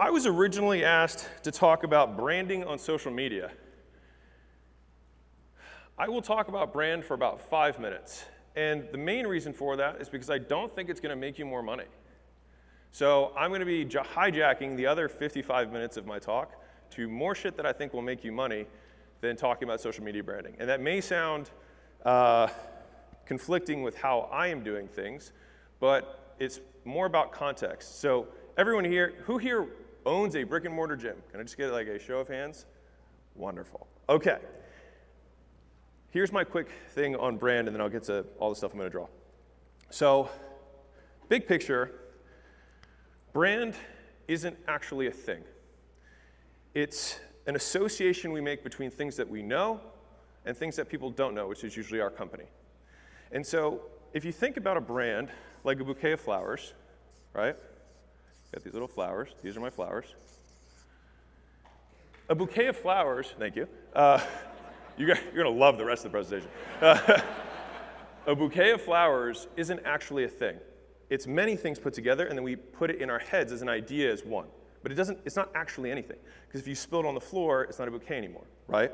I was originally asked to talk about branding on social media. I will talk about brand for about five minutes. And the main reason for that is because I don't think it's going to make you more money. So I'm going to be hijacking the other 55 minutes of my talk to more shit that I think will make you money than talking about social media branding. And that may sound uh, conflicting with how I am doing things, but it's more about context. So everyone here, who here owns a brick and mortar gym? Can I just get like a show of hands? Wonderful. Okay. Here's my quick thing on brand, and then I'll get to all the stuff I'm going to draw. So, big picture, brand isn't actually a thing. It's an association we make between things that we know and things that people don't know, which is usually our company. And so, if you think about a brand like a bouquet of flowers, right? Got these little flowers. These are my flowers. A bouquet of flowers, thank you. Uh, you're going to love the rest of the presentation. Uh, a bouquet of flowers isn't actually a thing. It's many things put together, and then we put it in our heads as an idea as one. But it doesn't, it's not actually anything. Because if you spill it on the floor, it's not a bouquet anymore, right?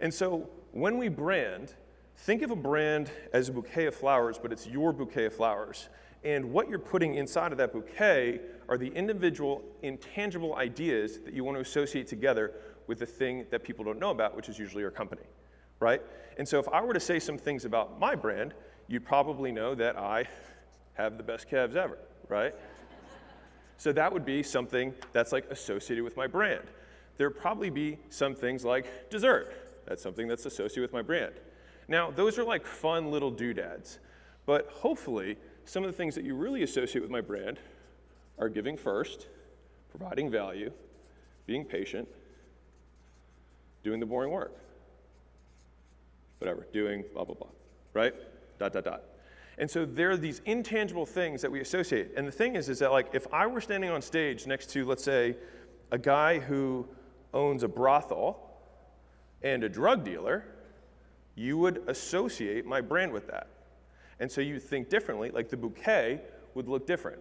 And so when we brand, think of a brand as a bouquet of flowers, but it's your bouquet of flowers. And what you're putting inside of that bouquet are the individual, intangible ideas that you want to associate together with the thing that people don't know about, which is usually your company, right? And so if I were to say some things about my brand, you'd probably know that I have the best calves ever, right? so that would be something that's like associated with my brand. There'd probably be some things like dessert. That's something that's associated with my brand. Now, those are like fun little doodads, but hopefully, some of the things that you really associate with my brand are giving first, providing value, being patient, doing the boring work. Whatever, doing blah, blah, blah, right? Dot, dot, dot. And so there are these intangible things that we associate. And the thing is, is that like if I were standing on stage next to, let's say, a guy who owns a brothel and a drug dealer, you would associate my brand with that. And so you think differently, like the bouquet would look different.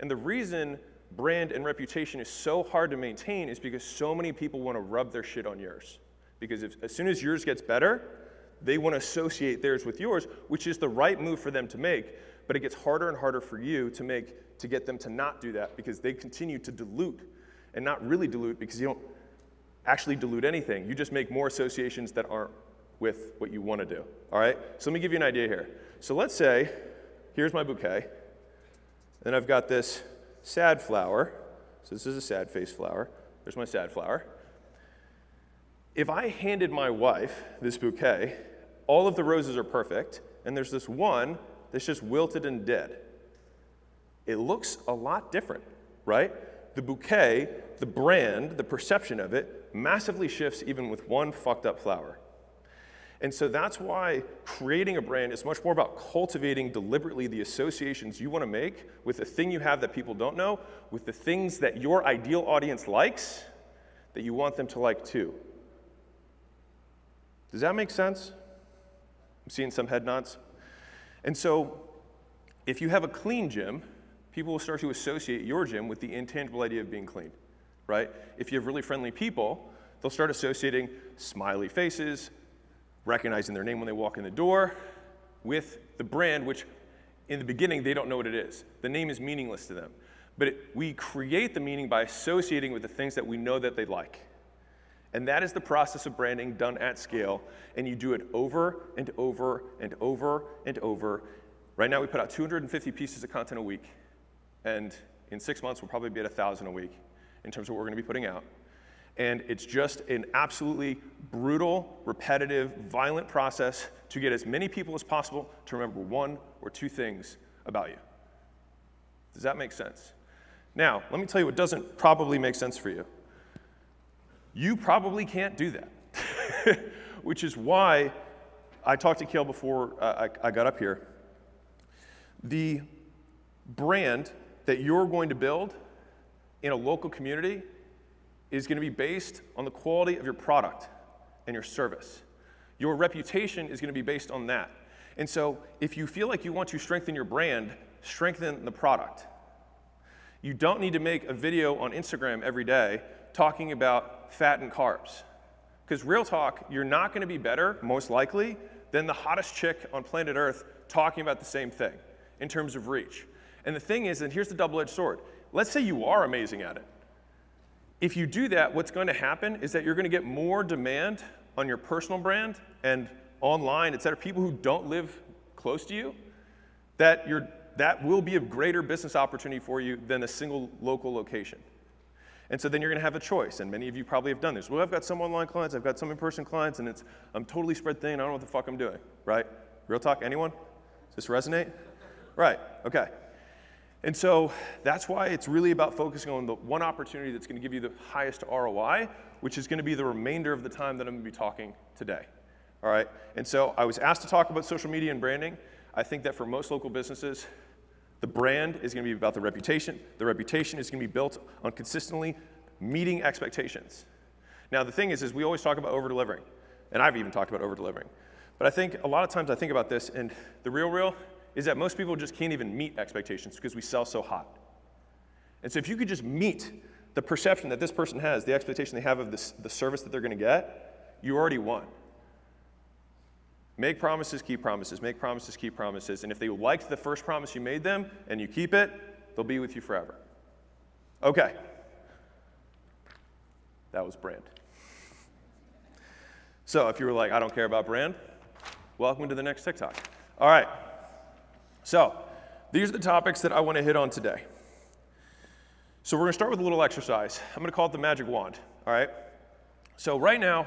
And the reason brand and reputation is so hard to maintain is because so many people want to rub their shit on yours. Because if, as soon as yours gets better, they want to associate theirs with yours, which is the right move for them to make. But it gets harder and harder for you to make to get them to not do that because they continue to dilute and not really dilute because you don't actually dilute anything. You just make more associations that aren't with what you want to do. All right? So let me give you an idea here. So let's say, here's my bouquet. Then I've got this sad flower. So this is a sad face flower. There's my sad flower. If I handed my wife this bouquet, all of the roses are perfect, and there's this one that's just wilted and dead. It looks a lot different, right? The bouquet, the brand, the perception of it massively shifts even with one fucked up flower. And so that's why creating a brand is much more about cultivating deliberately the associations you want to make with the thing you have that people don't know, with the things that your ideal audience likes that you want them to like too. Does that make sense? I'm seeing some head nods. And so if you have a clean gym, people will start to associate your gym with the intangible idea of being clean, right? If you have really friendly people, they'll start associating smiley faces, recognizing their name when they walk in the door, with the brand, which in the beginning they don't know what it is. The name is meaningless to them. But it, we create the meaning by associating with the things that we know that they like. And that is the process of branding done at scale. And you do it over and over and over and over. Right now, we put out 250 pieces of content a week. And in six months, we'll probably be at 1,000 a week in terms of what we're going to be putting out. And it's just an absolutely brutal, repetitive, violent process to get as many people as possible to remember one or two things about you. Does that make sense? Now, let me tell you what doesn't probably make sense for you. You probably can't do that, which is why I talked to Kale before uh, I, I got up here. The brand that you're going to build in a local community is going to be based on the quality of your product and your service. Your reputation is going to be based on that. And so, if you feel like you want to strengthen your brand, strengthen the product. You don't need to make a video on Instagram every day talking about fat and carbs. Because real talk, you're not going to be better, most likely, than the hottest chick on planet Earth talking about the same thing in terms of reach. And the thing is, and here's the double edged sword let's say you are amazing at it. If you do that, what's going to happen is that you're going to get more demand on your personal brand and online, et cetera, people who don't live close to you, that, you're, that will be a greater business opportunity for you than a single local location. And so then you're going to have a choice, and many of you probably have done this. Well, I've got some online clients, I've got some in-person clients, and it's I'm totally spread thin. I don't know what the fuck I'm doing. Right? Real talk. Anyone? Does this resonate? Right. Okay. And so that's why it's really about focusing on the one opportunity that's going to give you the highest ROI, which is going to be the remainder of the time that I'm going to be talking today. All right? And so I was asked to talk about social media and branding. I think that for most local businesses, the brand is going to be about the reputation. The reputation is going to be built on consistently meeting expectations. Now, the thing is, is we always talk about over delivering, and I've even talked about over delivering. But I think a lot of times I think about this, and the real, real is that most people just can't even meet expectations because we sell so hot. And so if you could just meet the perception that this person has, the expectation they have of this, the service that they're going to get, you already won. Make promises, keep promises. Make promises, keep promises. And if they liked the first promise you made them and you keep it, they'll be with you forever. Okay. That was brand. So if you were like, I don't care about brand, welcome to the next topic. All right. So these are the topics that I want to hit on today. So we're going to start with a little exercise. I'm going to call it the magic wand. All right. So right now,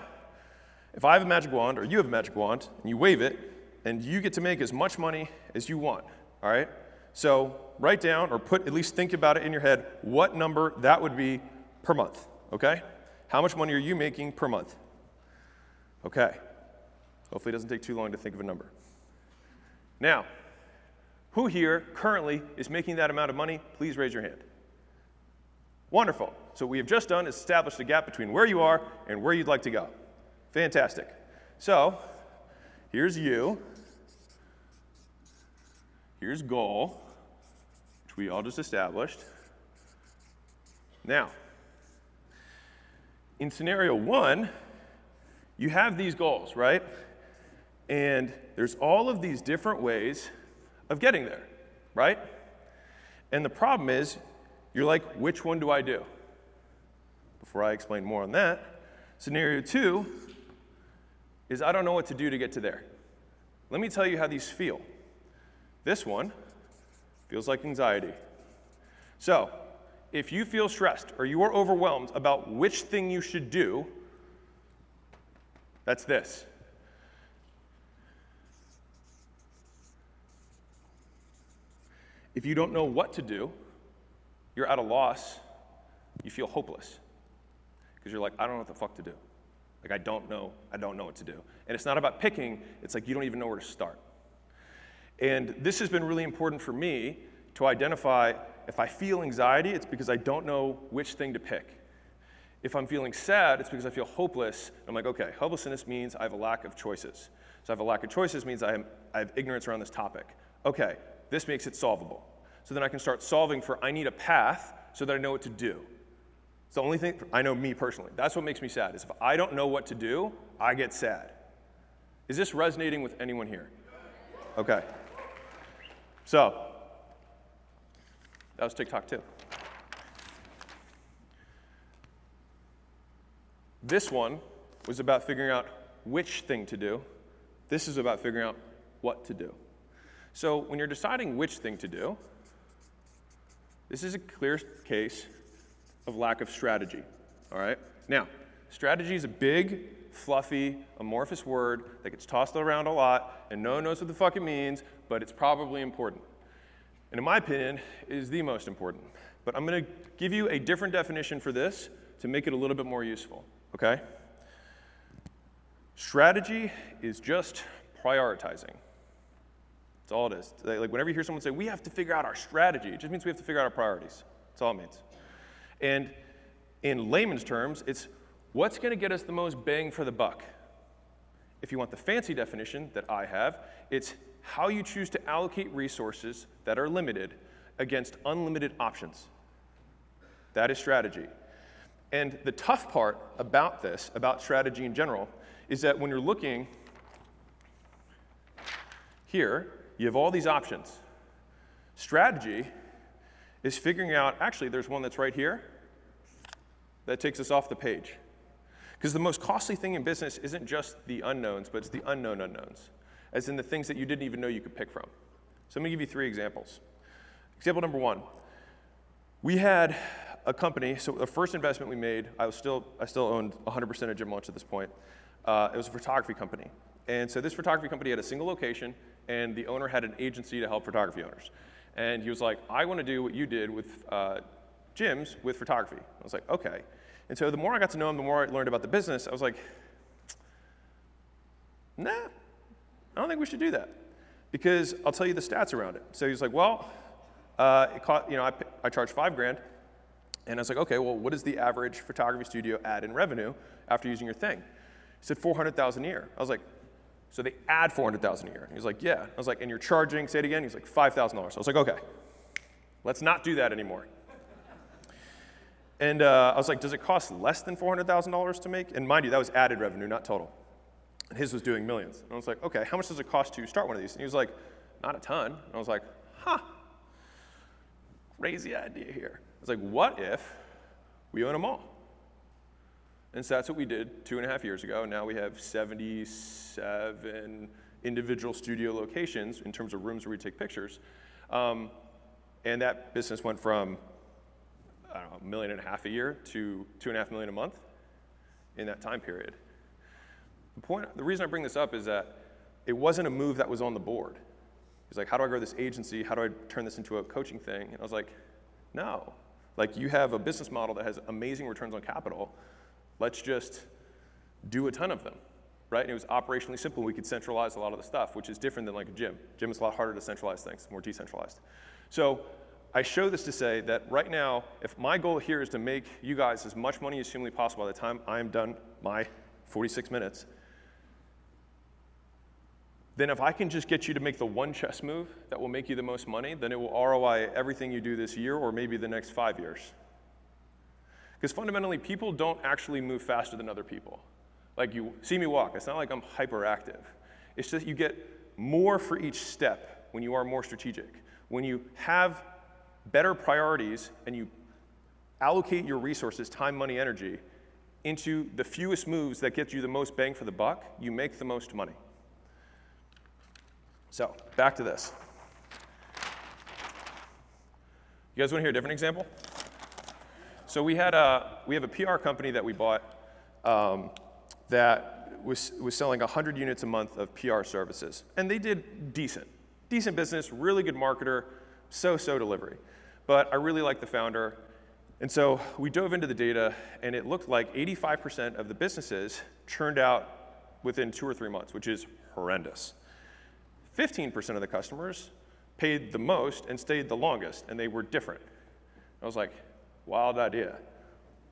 if I have a magic wand or you have a magic wand and you wave it, and you get to make as much money as you want, all right? So write down or put, at least think about it in your head, what number that would be per month, okay? How much money are you making per month? Okay. Hopefully it doesn't take too long to think of a number. Now, who here currently is making that amount of money? Please raise your hand. Wonderful. So what we have just done is established a gap between where you are and where you'd like to go. Fantastic. So here's you. Here's goal, which we all just established. Now, in scenario one, you have these goals, right? And there's all of these different ways of getting there, right? And the problem is, you're like, which one do I do? Before I explain more on that, scenario two, is I don't know what to do to get to there. Let me tell you how these feel. This one feels like anxiety. So, if you feel stressed or you are overwhelmed about which thing you should do, that's this. If you don't know what to do, you're at a loss, you feel hopeless. Because you're like, I don't know what the fuck to do. Like I don't know, I don't know what to do. And it's not about picking, it's like you don't even know where to start. And this has been really important for me to identify if I feel anxiety, it's because I don't know which thing to pick. If I'm feeling sad, it's because I feel hopeless. I'm like, okay, hopelessness means I have a lack of choices. So I have a lack of choices means I, am, I have ignorance around this topic. Okay, this makes it solvable. So then I can start solving for I need a path so that I know what to do. It's the only thing I know me personally. That's what makes me sad. Is if I don't know what to do, I get sad. Is this resonating with anyone here? Okay. So, that was topic too. This one was about figuring out which thing to do. This is about figuring out what to do. So, when you're deciding which thing to do, this is a clear case of lack of strategy. All right? Now, strategy is a big, fluffy, amorphous word that gets tossed around a lot, and no one knows what the fuck it means, but it's probably important. And in my opinion, is the most important. But I'm going to give you a different definition for this to make it a little bit more useful, okay? Strategy is just prioritizing. That's all it is. Like whenever you hear someone say, we have to figure out our strategy, it just means we have to figure out our priorities. That's all it means. And in layman's terms, it's what's going to get us the most bang for the buck. If you want the fancy definition that I have, it's how you choose to allocate resources that are limited against unlimited options. That is strategy. And the tough part about this, about strategy in general, is that when you're looking here, you have all these options. Strategy is figuring out, actually, there's one that's right here that takes us off the page. Because the most costly thing in business isn't just the unknowns, but it's the unknown unknowns, as in the things that you didn't even know you could pick from. So let me give you three examples. Example number one we had a company, so the first investment we made, I, was still, I still owned 100% of Gym Launch at this point. Uh, it was a photography company. And so this photography company had a single location, and the owner had an agency to help photography owners. And he was like, I want to do what you did with uh, gyms with photography. I was like, okay. And so the more I got to know him, the more I learned about the business, I was like, nah, I don't think we should do that. Because I'll tell you the stats around it. So he's like, well, uh, it cost, you know, I, I charged five grand. And I was like, okay, well, what does the average photography studio add in revenue after using your thing? He said 400,000 a year. I was like, so they add 400,000 a year. And he was like, yeah. I was like, and you're charging, say it again. He's like, $5,000. I was like, okay, let's not do that anymore. And uh, I was like, does it cost less than $400,000 to make? And mind you, that was added revenue, not total. And his was doing millions. And I was like, okay, how much does it cost to start one of these? And he was like, not a ton. And I was like, huh, crazy idea here. I was like, what if we own them all? And so that's what we did two and a half years ago. Now we have 77 individual studio locations in terms of rooms where we take pictures. Um, and that business went from I don't know, a million and a half a year to two and a half million a month in that time period. The point, the reason I bring this up is that it wasn't a move that was on the board. He's like, how do I grow this agency? How do I turn this into a coaching thing? And I was like, no. Like, you have a business model that has amazing returns on capital. Let's just do a ton of them, right? And it was operationally simple. We could centralize a lot of the stuff, which is different than like a gym. Gym is a lot harder to centralize things, more decentralized. So I show this to say that right now, if my goal here is to make you guys as much money as humanly possible by the time I am done my 46 minutes, then if I can just get you to make the one chess move that will make you the most money, then it will ROI everything you do this year or maybe the next five years. Because fundamentally, people don't actually move faster than other people. Like you see me walk, it's not like I'm hyperactive. It's just you get more for each step when you are more strategic. When you have better priorities and you allocate your resources, time, money, energy, into the fewest moves that get you the most bang for the buck, you make the most money. So, back to this. You guys want to hear a different example? So we had a we have a PR company that we bought um, that was was selling 100 units a month of PR services, and they did decent, decent business, really good marketer, so-so delivery but I really like the founder. And so we dove into the data, and it looked like 85% of the businesses churned out within two or three months, which is horrendous. 15% of the customers paid the most and stayed the longest, and they were different. I was like, wild idea.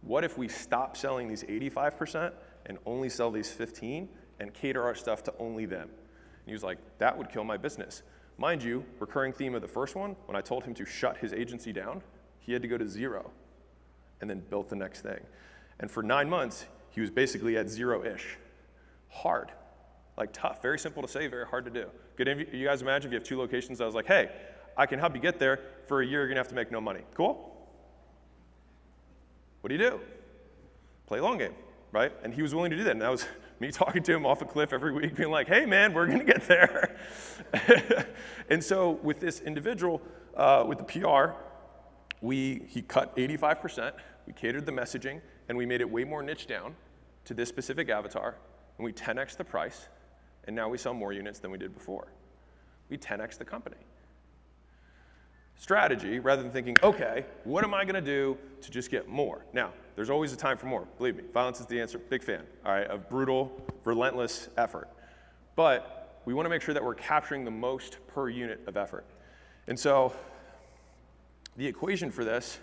What if we stop selling these 85% and only sell these 15 and cater our stuff to only them? And he was like, that would kill my business. Mind you, recurring theme of the first one, when I told him to shut his agency down, he had to go to zero and then built the next thing. And for nine months, he was basically at zero ish. Hard, like tough, very simple to say, very hard to do. Could you guys imagine if you have two locations? I was like, hey, I can help you get there. For a year, you're gonna have to make no money. Cool? What do you do? Play long game, right? And he was willing to do that. And that was me talking to him off a cliff every week, being like, hey, man, we're going to get there. and so with this individual, uh, with the PR, we, he cut 85%, we catered the messaging, and we made it way more niche down to this specific avatar, and we 10x the price, and now we sell more units than we did before. We 10x the company strategy rather than thinking, okay, what am I going to do to just get more? Now, there's always a time for more. Believe me, violence is the answer. Big fan, all right, of brutal, relentless effort. But we want to make sure that we're capturing the most per unit of effort. And so the equation for this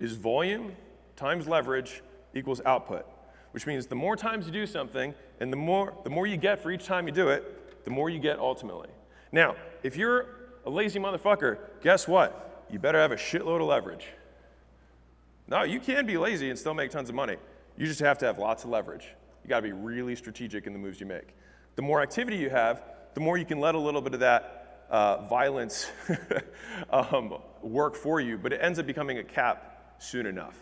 is volume times leverage equals output, which means the more times you do something and the more, the more you get for each time you do it, the more you get ultimately. Now, if you're a lazy motherfucker, guess what? You better have a shitload of leverage. No, you can be lazy and still make tons of money. You just have to have lots of leverage. You got to be really strategic in the moves you make. The more activity you have, the more you can let a little bit of that uh, violence um, work for you, but it ends up becoming a cap soon enough.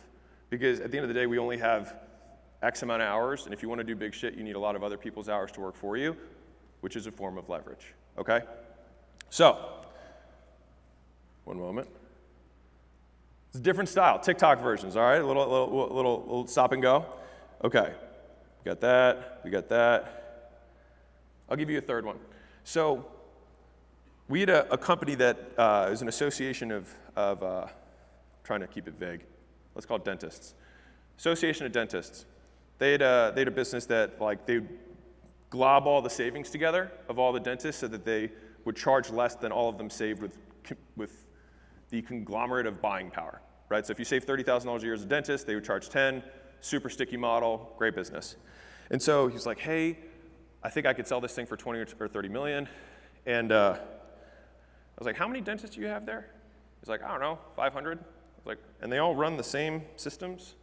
Because at the end of the day, we only have X amount of hours, and if you want to do big shit, you need a lot of other people's hours to work for you, which is a form of leverage. Okay? So, one moment. It's a different style, TikTok versions, all right? A little, little, little, little stop and go. Okay, we got that, we got that. I'll give you a third one. So, we had a, a company that uh, is an association of, of uh, trying to keep it vague. Let's call it dentists. Association of Dentists. They had a, they had a business that like they glob all the savings together of all the dentists so that they would charge less than all of them saved with, with the conglomerate of buying power, right? So if you save $30,000 a year as a dentist, they would charge 10, super sticky model, great business. And so he's like, hey, I think I could sell this thing for 20 or 30 million. And uh, I was like, how many dentists do you have there? He's like, I don't know, 500. I was like, and they all run the same systems?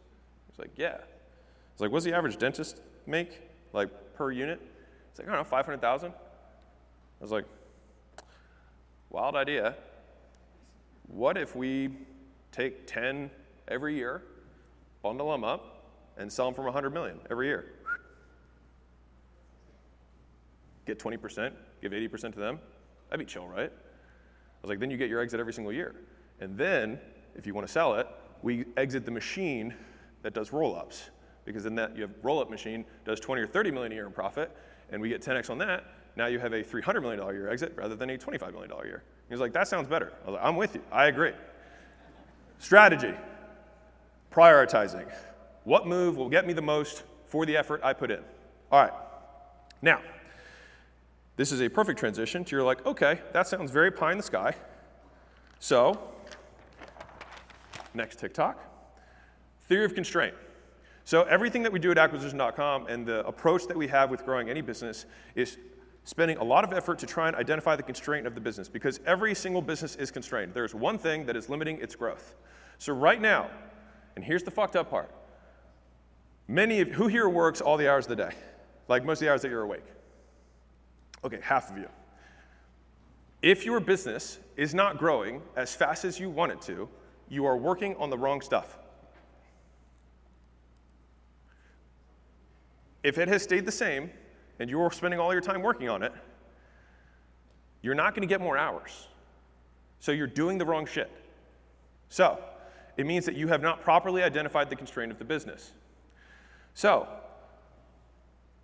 He's like, yeah. I was like, what's the average dentist make, like per unit? He's like, I don't know, 500,000. I was like, wild idea what if we take 10 every year, bundle them up, and sell them for 100 million every year? Get 20%, give 80% to them. That'd be chill, right? I was like, then you get your exit every single year. And then, if you want to sell it, we exit the machine that does roll-ups. Because then that you have roll-up machine does 20 or 30 million a year in profit, and we get 10x on that. Now you have a $300 million year exit rather than a $25 million year. He was like, that sounds better. I was like, I'm with you. I agree. Strategy, prioritizing. What move will get me the most for the effort I put in? All right. Now, this is a perfect transition to you're like, okay, that sounds very pie in the sky. So, next TikTok. Theory of constraint. So everything that we do at acquisition.com and the approach that we have with growing any business is spending a lot of effort to try and identify the constraint of the business because every single business is constrained. There's one thing that is limiting its growth. So right now, and here's the fucked up part. Many of who here works all the hours of the day? Like most of the hours that you're awake. Okay, half of you. If your business is not growing as fast as you want it to, you are working on the wrong stuff. If it has stayed the same, and you're spending all your time working on it, you're not going to get more hours. So you're doing the wrong shit. So it means that you have not properly identified the constraint of the business. So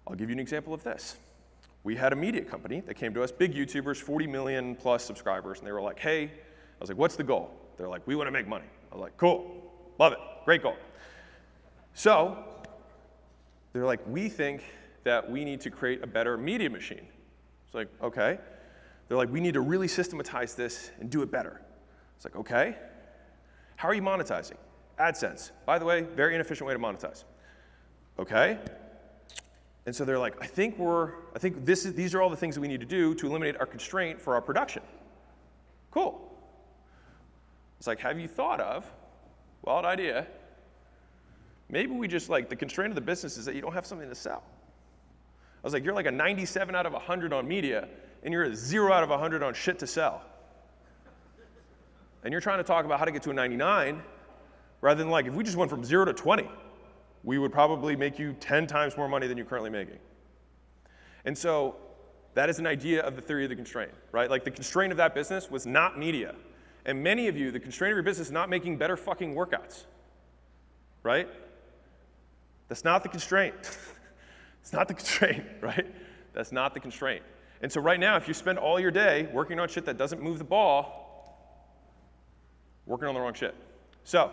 I'll give you an example of this. We had a media company that came to us, big YouTubers, 40 million plus subscribers, and they were like, hey, I was like, what's the goal? They're like, we want to make money. I was like, cool, love it, great goal. So they're like, we think that we need to create a better media machine. It's like, okay. They're like, we need to really systematize this and do it better. It's like, okay. How are you monetizing? AdSense. By the way, very inefficient way to monetize. Okay. And so they're like, I think we're, I think this is, these are all the things that we need to do to eliminate our constraint for our production. Cool. It's like, have you thought of, wild idea, maybe we just like, the constraint of the business is that you don't have something to sell. I was like, you're like a 97 out of 100 on media, and you're a zero out of 100 on shit to sell. And you're trying to talk about how to get to a 99, rather than like, if we just went from zero to 20, we would probably make you 10 times more money than you're currently making. And so that is an idea of the theory of the constraint, right? Like the constraint of that business was not media. And many of you, the constraint of your business is not making better fucking workouts, right? That's not the constraint. It's not the constraint, right? That's not the constraint. And so, right now, if you spend all your day working on shit that doesn't move the ball, working on the wrong shit. So,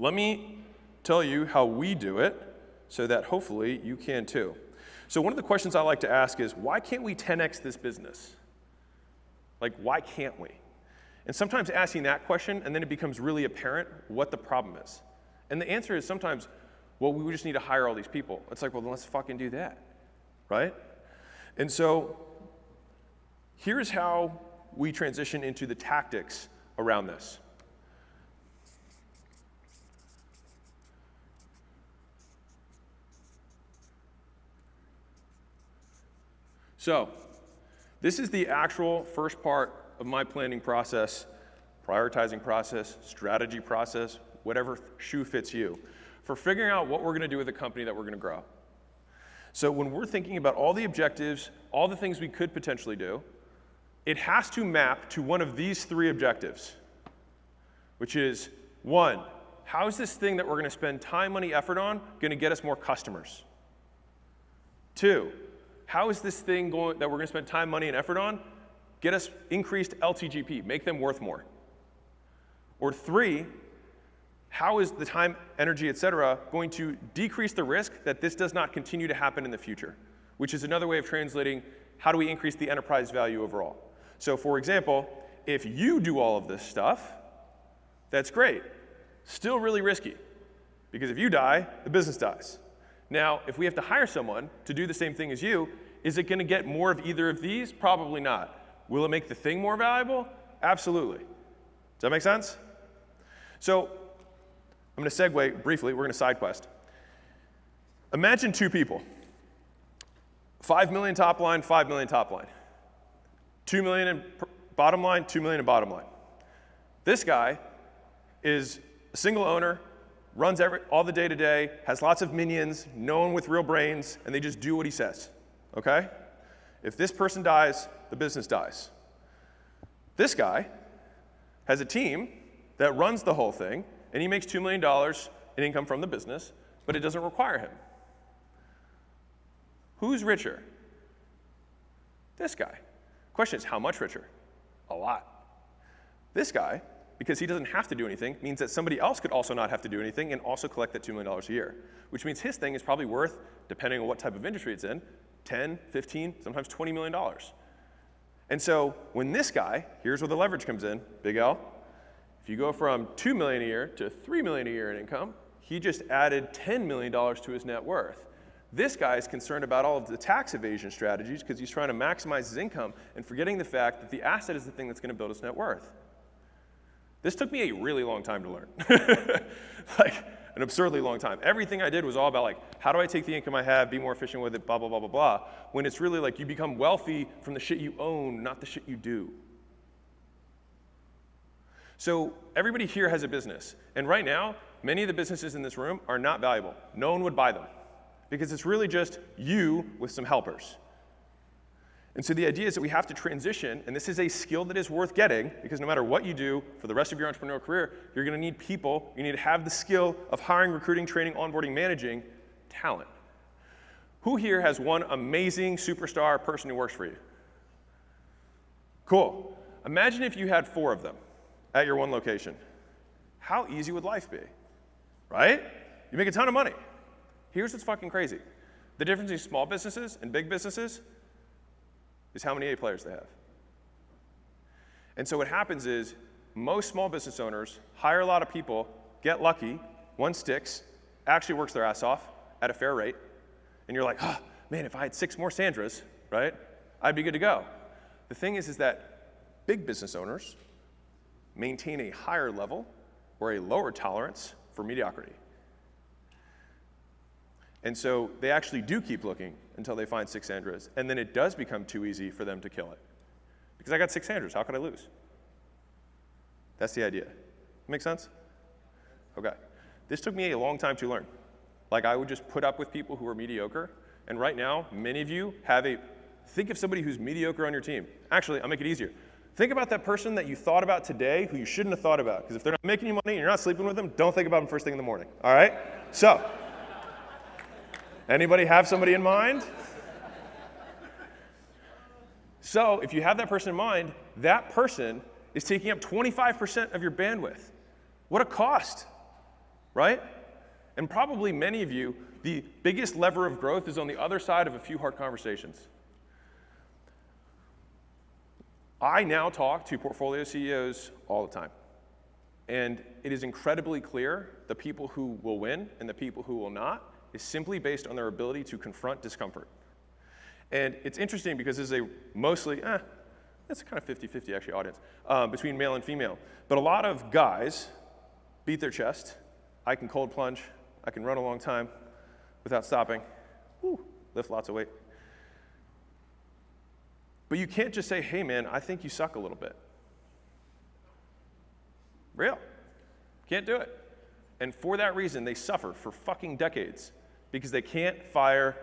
let me tell you how we do it so that hopefully you can too. So, one of the questions I like to ask is why can't we 10x this business? Like, why can't we? And sometimes asking that question, and then it becomes really apparent what the problem is. And the answer is sometimes well, we just need to hire all these people. It's like, well, then let's fucking do that, right? And so here's how we transition into the tactics around this. So, this is the actual first part of my planning process, prioritizing process, strategy process, whatever shoe fits you, for figuring out what we're going to do with the company that we're going to grow. So, when we're thinking about all the objectives, all the things we could potentially do, it has to map to one of these three objectives, which is one, how is this thing that we're going to spend time, money, effort on going to get us more customers? Two, how is this thing going that we're going to spend time, money, and effort on get us increased LTGP, make them worth more? Or three, how is the time, energy, et cetera, going to decrease the risk that this does not continue to happen in the future? Which is another way of translating how do we increase the enterprise value overall? So, for example, if you do all of this stuff, that's great. Still really risky. Because if you die, the business dies. Now, if we have to hire someone to do the same thing as you, is it going to get more of either of these? Probably not. Will it make the thing more valuable? Absolutely. Does that make sense? So, I'm going to segue briefly. We're going to side quest. Imagine two people 5 million top line, 5 million top line. 2 million in bottom line, 2 million in bottom line. This guy is a single owner, runs every, all the day to day, has lots of minions, no one with real brains, and they just do what he says. Okay? If this person dies, the business dies. This guy has a team that runs the whole thing, and he makes $2 million in income from the business, but it doesn't require him. Who's richer? This guy. Question is, how much richer? A lot. This guy because he doesn't have to do anything means that somebody else could also not have to do anything and also collect that $2 million a year, which means his thing is probably worth, depending on what type of industry it's in, 10, 15, sometimes $20 million. And so when this guy, here's where the leverage comes in, big L, you go from 2 million a year to 3 million a year in income, he just added $10 million to his net worth. This guy is concerned about all of the tax evasion strategies because he's trying to maximize his income and forgetting the fact that the asset is the thing that's going to build his net worth. This took me a really long time to learn. like an absurdly long time. Everything I did was all about like, how do I take the income I have, be more efficient with it, blah, blah, blah, blah, blah. When it's really like you become wealthy from the shit you own, not the shit you do. So everybody here has a business. And right now, many of the businesses in this room are not valuable. No one would buy them. Because it's really just you with some helpers. And so the idea is that we have to transition, and this is a skill that is worth getting because no matter what you do for the rest of your entrepreneurial career, you're going to need people. You need to have the skill of hiring, recruiting, training, onboarding, managing talent. Who here has one amazing superstar person who works for you? Cool. Imagine if you had four of them at your one location. How easy would life be? Right? You make a ton of money. Here's what's fucking crazy the difference between small businesses and big businesses is how many A players they have. And so what happens is most small business owners hire a lot of people, get lucky, one sticks, actually works their ass off at a fair rate, and you're like, oh, man, if I had six more Sandras, right, I'd be good to go. The thing is, is that big business owners maintain a higher level or a lower tolerance for mediocrity. And so they actually do keep looking until they find six Sandras. And then it does become too easy for them to kill it. Because I got six Sandras. How could I lose? That's the idea. Make sense? Okay. This took me a long time to learn. Like, I would just put up with people who are mediocre. And right now, many of you have a think of somebody who's mediocre on your team. Actually, I'll make it easier. Think about that person that you thought about today who you shouldn't have thought about. Because if they're not making you money and you're not sleeping with them, don't think about them first thing in the morning. All right? So, Anybody have somebody in mind? So, if you have that person in mind, that person is taking up 25% of your bandwidth. What a cost, right? And probably many of you, the biggest lever of growth is on the other side of a few hard conversations. I now talk to portfolio CEOs all the time. And it is incredibly clear the people who will win and the people who will not is simply based on their ability to confront discomfort. And it's interesting because this is a mostly, eh, it's kind of 50 50 actually, audience, um, between male and female. But a lot of guys beat their chest. I can cold plunge, I can run a long time without stopping, Woo, lift lots of weight. But you can't just say, hey man, I think you suck a little bit. Real. Can't do it. And for that reason, they suffer for fucking decades because they can't fire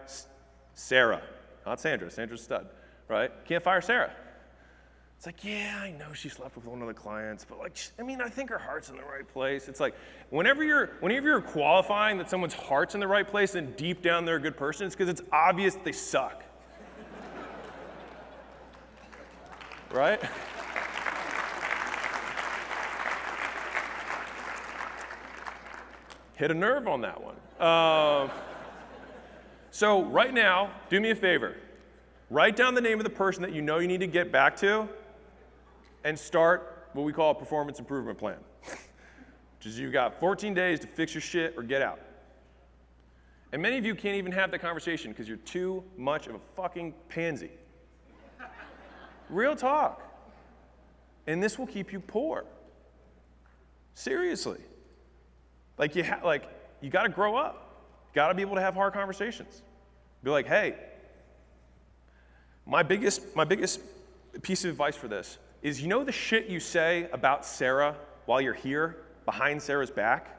Sarah. Not Sandra, Sandra's stud, right? Can't fire Sarah. It's like, yeah, I know she slept with one of the clients, but like, I mean, I think her heart's in the right place. It's like, whenever you're, whenever you're qualifying that someone's heart's in the right place and deep down they're a good person, it's because it's obvious they suck. Right? Hit a nerve on that one. Uh, so, right now, do me a favor. Write down the name of the person that you know you need to get back to and start what we call a performance improvement plan. Which is you've got 14 days to fix your shit or get out. And many of you can't even have that conversation because you're too much of a fucking pansy. Real talk. And this will keep you poor. Seriously. Like you ha- like you got to grow up. Got to be able to have hard conversations. Be like, "Hey, my biggest my biggest piece of advice for this is you know the shit you say about Sarah while you're here behind Sarah's back?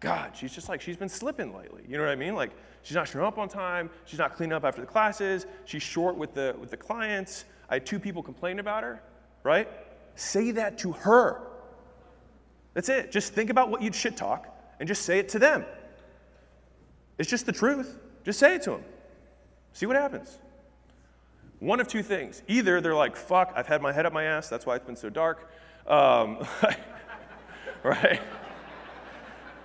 God, she's just like, she's been slipping lately. You know what I mean? Like, she's not showing up on time. She's not cleaning up after the classes. She's short with the, with the clients. I had two people complain about her, right? Say that to her. That's it. Just think about what you'd shit talk and just say it to them. It's just the truth. Just say it to them. See what happens. One of two things. Either they're like, fuck, I've had my head up my ass, that's why it's been so dark. Um, right?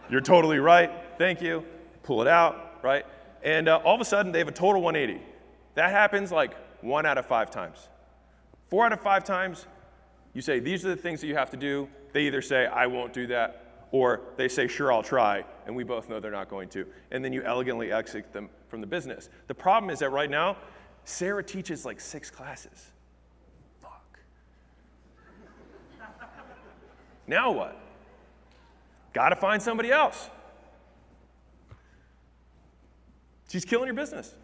You're totally right, thank you. Pull it out, right? And uh, all of a sudden, they have a total 180. That happens like one out of five times. Four out of five times, you say, these are the things that you have to do. They either say, I won't do that, or they say, sure, I'll try, and we both know they're not going to. And then you elegantly exit them from the business. The problem is that right now, Sarah teaches like six classes. Fuck. now what? Got to find somebody else. She's killing your business.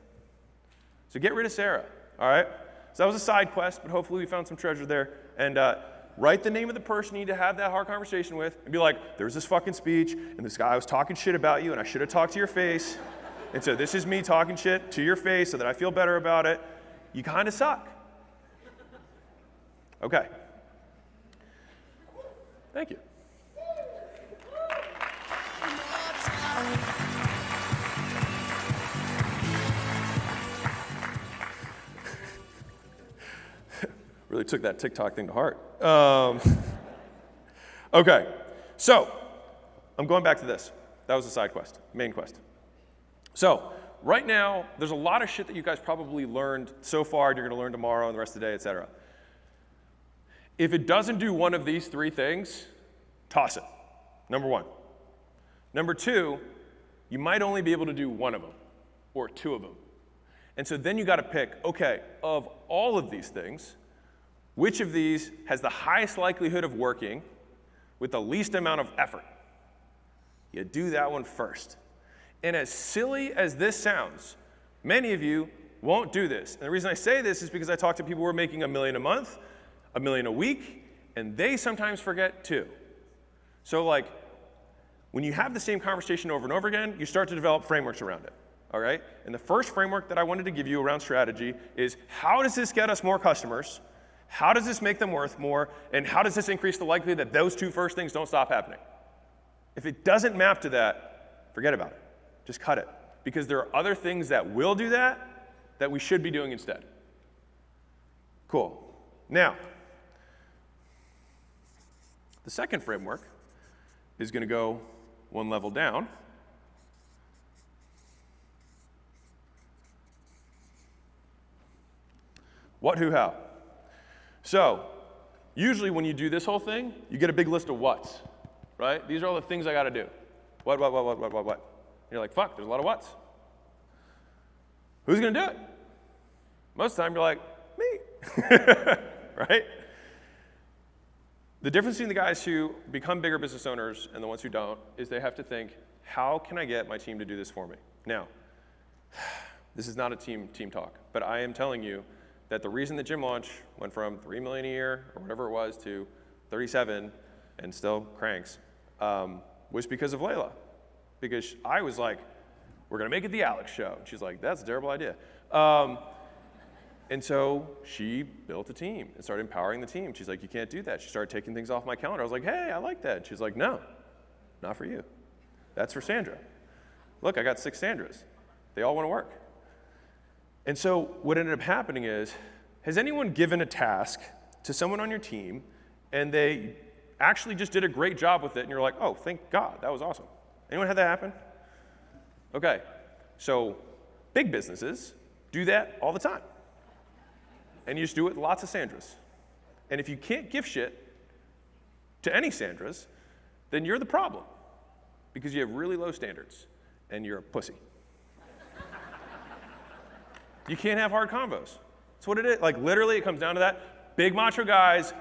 So get rid of Sarah, all right? So that was a side quest, but hopefully we found some treasure there. And uh, write the name of the person you need to have that hard conversation with and be like, there's this fucking speech, and this guy was talking shit about you, and I should have talked to your face. And so this is me talking shit to your face so that I feel better about it. You kind of suck. Okay. Thank you. Really took that TikTok thing to heart. Um, okay, so I'm going back to this. That was a side quest, main quest. So, right now, there's a lot of shit that you guys probably learned so far, and you're gonna learn tomorrow and the rest of the day, et cetera. If it doesn't do one of these three things, toss it. Number one. Number two, you might only be able to do one of them or two of them. And so then you got to pick okay, of all of these things, which of these has the highest likelihood of working with the least amount of effort? You do that one first. And as silly as this sounds, many of you won't do this. And the reason I say this is because I talk to people who are making a million a month, a million a week, and they sometimes forget too. So, like, when you have the same conversation over and over again, you start to develop frameworks around it. All right? And the first framework that I wanted to give you around strategy is how does this get us more customers? How does this make them worth more? And how does this increase the likelihood that those two first things don't stop happening? If it doesn't map to that, forget about it. Just cut it. Because there are other things that will do that that we should be doing instead. Cool. Now, the second framework is going to go one level down. What, who, how. So, usually when you do this whole thing, you get a big list of what's, right? These are all the things I got to do. What, what, what, what, what, what, what. You're like, fuck, there's a lot of what's. Who's going to do it? Most of the time, you're like, me. right? The difference between the guys who become bigger business owners and the ones who don't is they have to think, how can I get my team to do this for me? Now, this is not a team team talk, but I am telling you that the reason that Gym Launch went from 3 million a year or whatever it was to 37 and still cranks um, was because of Leila. Because I was like, we're going to make it the Alex show. And she's like, that's a terrible idea. Um, and so she built a team and started empowering the team. She's like, You can't do that. She started taking things off my calendar. I was like, Hey, I like that. She's like, No, not for you. That's for Sandra. Look, I got six Sandras. They all want to work. And so what ended up happening is has anyone given a task to someone on your team and they actually just did a great job with it and you're like, Oh, thank God, that was awesome? Anyone had that happen? Okay, so big businesses do that all the time and you just do it with lots of Sandras. And if you can't give shit to any Sandras, then you're the problem because you have really low standards and you're a pussy. You can't have hard convos. That's what it is. Like, literally, it comes down to that. Big macho guys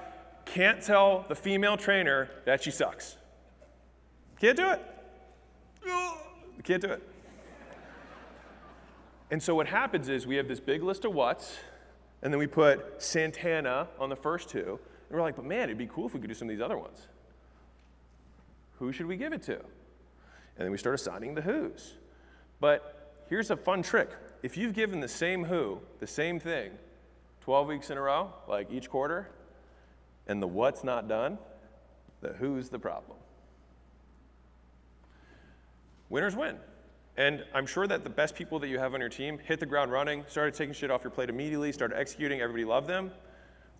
can't tell the female trainer that she sucks. Can't do it. Can't do it. And so what happens is we have this big list of what's, and then we put Santana on the first two. And we're like, but man, it'd be cool if we could do some of these other ones. Who should we give it to? And then we start assigning the who's. But here's a fun trick. If you've given the same who, the same thing, 12 weeks in a row, like each quarter, and the what's not done, the who's the problem. Winners win. And I'm sure that the best people that you have on your team hit the ground running, started taking shit off your plate immediately, started executing, everybody loved them.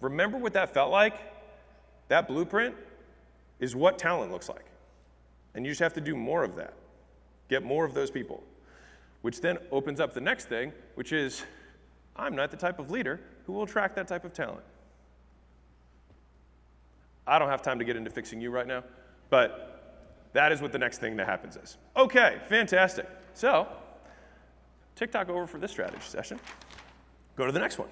Remember what that felt like? That blueprint is what talent looks like. And you just have to do more of that. Get more of those people. Which then opens up the next thing, which is I'm not the type of leader who will attract that type of talent. I don't have time to get into fixing you right now, but that is what the next thing that happens is. Okay, fantastic. So, TikTok over for this strategy session. Go to the next one.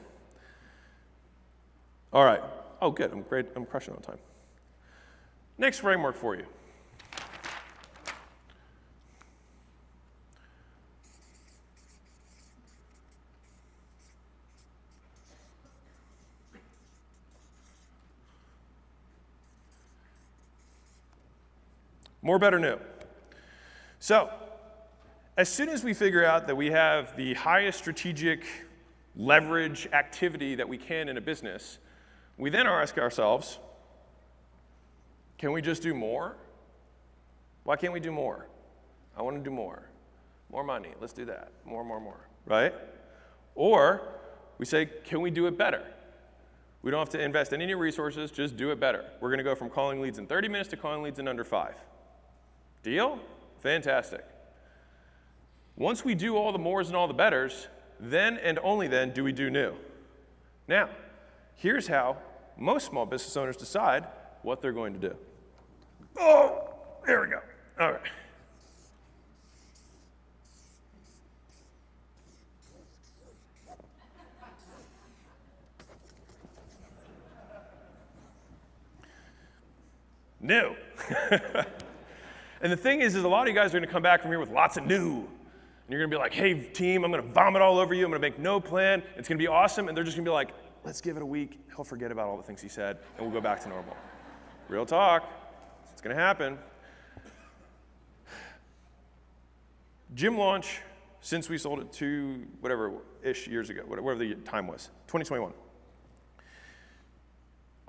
All right. Oh, good. I'm great. I'm crushing on time. Next framework for you. More, better, new. So, as soon as we figure out that we have the highest strategic leverage activity that we can in a business, we then ask ourselves, can we just do more? Why can't we do more? I want to do more. More money, let's do that. More, more, more, right? Or we say, can we do it better? We don't have to invest any new resources, just do it better. We're going to go from calling leads in 30 minutes to calling leads in under five. Deal? Fantastic. Once we do all the mores and all the betters, then and only then do we do new. Now, here's how most small business owners decide what they're going to do. Oh, there we go. All right. New. and the thing is, is a lot of you guys are going to come back from here with lots of new and you're going to be like, hey, team, I'm going to vomit all over you. I'm going to make no plan. It's going to be awesome. And they're just going to be like, let's give it a week. He'll forget about all the things he said, and we'll go back to normal. Real talk. It's going to happen. Gym launch, since we sold it to whatever ish years ago, whatever the time was, 2021.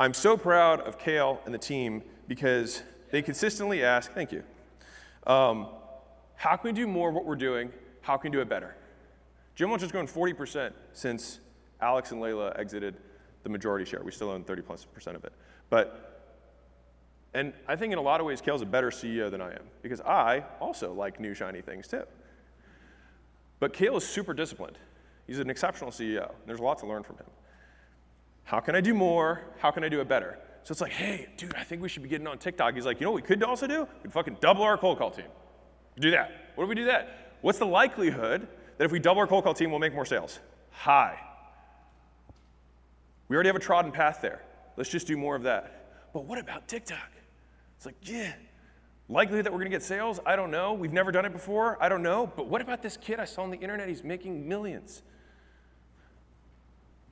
I'm so proud of Kale and the team because they consistently ask, thank you, um, how can we do more of what we're doing how can we do it better? Gym Launch has grown 40% since Alex and Leila exited the majority share. We still own 30 plus percent of it. But, and I think in a lot of ways, Kale's a better CEO than I am because I also like new shiny things too. But Kale is super disciplined. He's an exceptional CEO. There's a lot to learn from him. How can I do more? How can I do it better? So it's like, hey, dude, I think we should be getting on TikTok. He's like, you know what we could also do? We'd fucking double our cold call team. Do that. What if we do that? What's the likelihood that if we double our cold call team, we'll make more sales? High. We already have a trodden path there. Let's just do more of that. But what about TikTok? It's like, yeah, likelihood that we're to get sales, I don't know. We've never done it before, I don't know. But what about this kid I saw on the internet? He's making millions.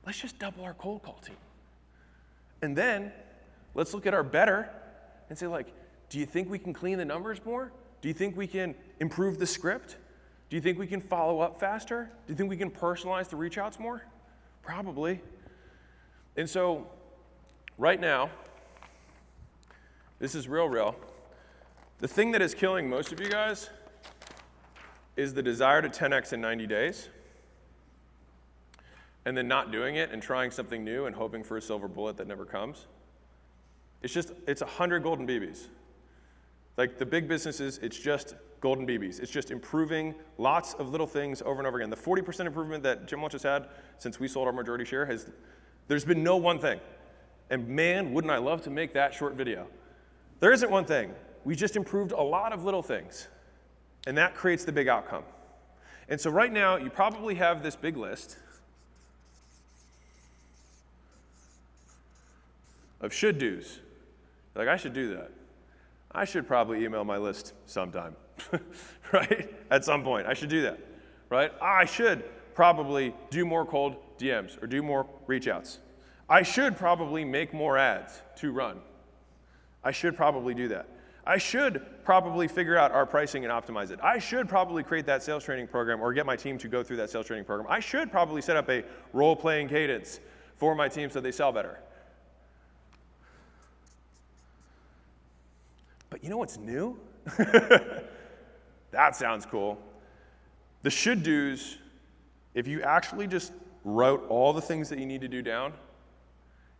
Let's just double our cold call team. And then let's look at our better and say, like, do you think we can clean the numbers more? Do you think we can improve the script? Do you think we can follow up faster? Do you think we can personalize the reach outs more? Probably. And so, right now, this is real, real. The thing that is killing most of you guys is the desire to 10x in 90 days and then not doing it and trying something new and hoping for a silver bullet that never comes. It's just, it's 100 golden BBs. Like the big businesses, it's just golden BBs. It's just improving lots of little things over and over again. The 40% improvement that Gym Launch has had since we sold our majority share has, there's been no one thing. And man, wouldn't I love to make that short video. There isn't one thing. We just improved a lot of little things. And that creates the big outcome. And so right now, you probably have this big list of should do's. Like, I should do that. I should probably email my list sometime, right? At some point, I should do that, right? I should probably do more cold DMs or do more reach outs. I should probably make more ads to run. I should probably do that. I should probably figure out our pricing and optimize it. I should probably create that sales training program or get my team to go through that sales training program. I should probably set up a role playing cadence for my team so they sell better. You know what's new? that sounds cool. The should do's, if you actually just wrote all the things that you need to do down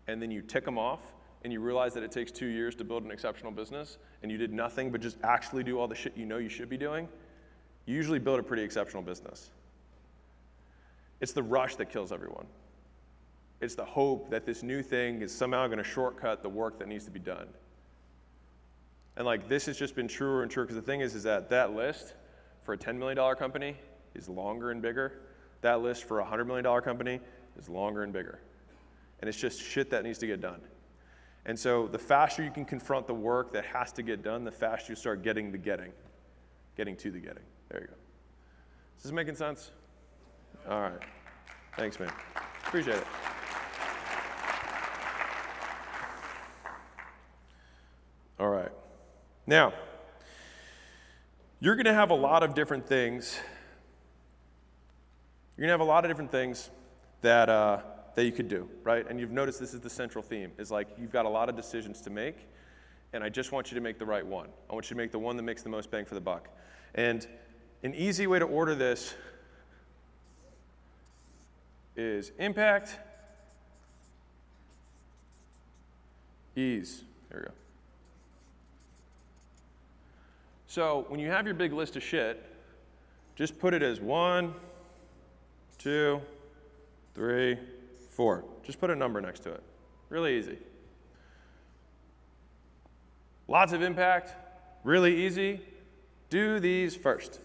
and then you tick them off and you realize that it takes two years to build an exceptional business and you did nothing but just actually do all the shit you know you should be doing, you usually build a pretty exceptional business. It's the rush that kills everyone. It's the hope that this new thing is somehow going to shortcut the work that needs to be done. And like this has just been truer and truer because the thing is, is that that list for a $10 million company is longer and bigger. That list for a $100 million company is longer and bigger. And it's just shit that needs to get done. And so the faster you can confront the work that has to get done, the faster you start getting the getting, getting to the getting. There you go. Is this making sense? All right. Thanks, man. Appreciate it. All right. Now, you're going to have a lot of different things. You're going to have a lot of different things that, uh, that you could do, right? And you've noticed this is the central theme, is like you've got a lot of decisions to make, and I just want you to make the right one. I want you to make the one that makes the most bang for the buck. And an easy way to order this is impact, ease. There we go. So when you have your big list of shit, just put it as one, two, three, four. Just put a number next to it. Really easy. Lots of impact, really easy. Do these first.